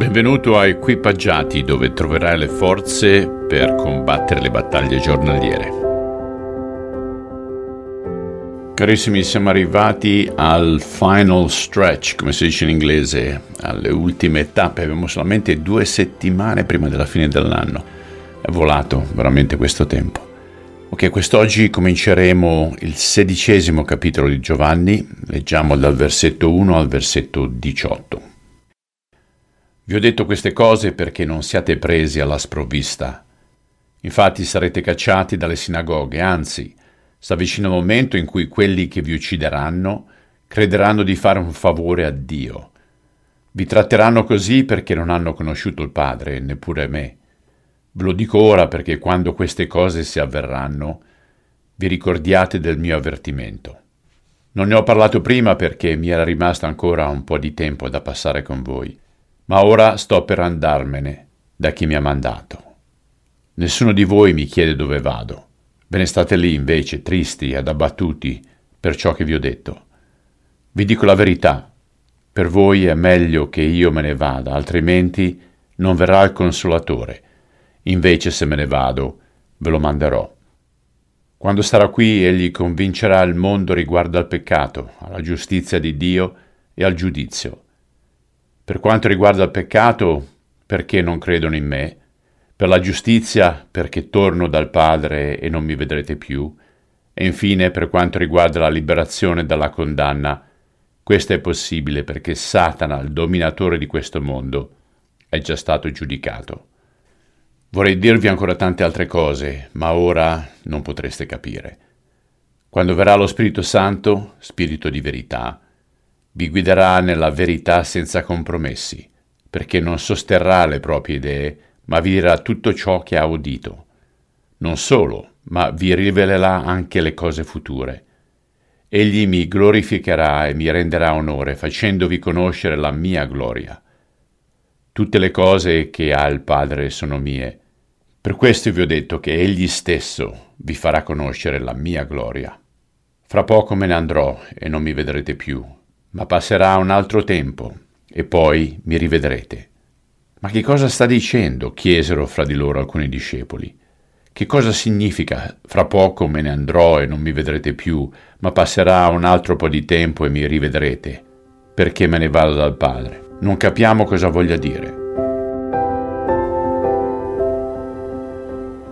Benvenuto a Equipaggiati dove troverai le forze per combattere le battaglie giornaliere. Carissimi, siamo arrivati al final stretch, come si dice in inglese, alle ultime tappe. Abbiamo solamente due settimane prima della fine dell'anno. È volato veramente questo tempo. Ok, quest'oggi cominceremo il sedicesimo capitolo di Giovanni. Leggiamo dal versetto 1 al versetto 18. Vi ho detto queste cose perché non siate presi alla sprovvista. Infatti sarete cacciati dalle sinagoghe, anzi, sta vicino il momento in cui quelli che vi uccideranno crederanno di fare un favore a Dio. Vi tratteranno così perché non hanno conosciuto il Padre, neppure me. Ve lo dico ora perché quando queste cose si avverranno, vi ricordiate del mio avvertimento. Non ne ho parlato prima perché mi era rimasto ancora un po' di tempo da passare con voi ma ora sto per andarmene da chi mi ha mandato. Nessuno di voi mi chiede dove vado. Ve ne state lì invece, tristi ed abbattuti per ciò che vi ho detto. Vi dico la verità. Per voi è meglio che io me ne vada, altrimenti non verrà il consolatore. Invece se me ne vado, ve lo manderò. Quando starà qui, egli convincerà il mondo riguardo al peccato, alla giustizia di Dio e al giudizio. Per quanto riguarda il peccato, perché non credono in me? Per la giustizia, perché torno dal Padre e non mi vedrete più? E infine, per quanto riguarda la liberazione dalla condanna, questo è possibile perché Satana, il dominatore di questo mondo, è già stato giudicato. Vorrei dirvi ancora tante altre cose, ma ora non potreste capire. Quando verrà lo Spirito Santo, Spirito di verità, vi guiderà nella verità senza compromessi, perché non sosterrà le proprie idee, ma vi dirà tutto ciò che ha udito. Non solo, ma vi rivelerà anche le cose future. Egli mi glorificherà e mi renderà onore, facendovi conoscere la mia gloria. Tutte le cose che ha il Padre sono mie. Per questo vi ho detto che Egli stesso vi farà conoscere la mia gloria. Fra poco me ne andrò e non mi vedrete più ma passerà un altro tempo e poi mi rivedrete. Ma che cosa sta dicendo? chiesero fra di loro alcuni discepoli. Che cosa significa fra poco me ne andrò e non mi vedrete più, ma passerà un altro po' di tempo e mi rivedrete, perché me ne vado dal Padre? Non capiamo cosa voglia dire.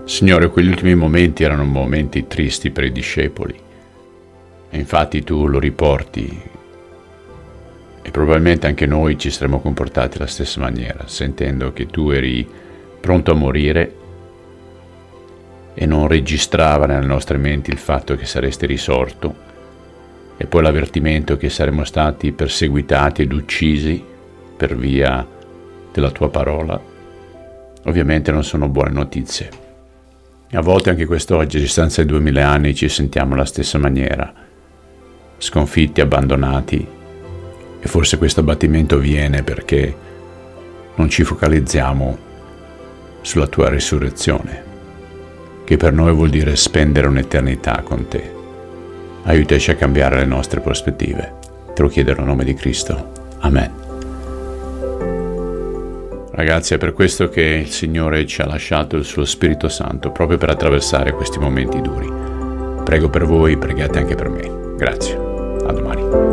Signore, quegli ultimi momenti erano momenti tristi per i discepoli. E infatti tu lo riporti e probabilmente anche noi ci saremmo comportati alla stessa maniera, sentendo che tu eri pronto a morire e non registrava nelle nostre menti il fatto che saresti risorto e poi l'avvertimento che saremmo stati perseguitati ed uccisi per via della tua parola, ovviamente non sono buone notizie. A volte anche quest'oggi, a distanza di duemila anni, ci sentiamo alla stessa maniera, sconfitti, abbandonati, e forse questo abbattimento viene perché non ci focalizziamo sulla tua risurrezione, che per noi vuol dire spendere un'eternità con te. Aiutaci a cambiare le nostre prospettive. Te lo chiedo a nome di Cristo. Amen. Ragazzi, è per questo che il Signore ci ha lasciato il suo Spirito Santo, proprio per attraversare questi momenti duri. Prego per voi, pregate anche per me. Grazie.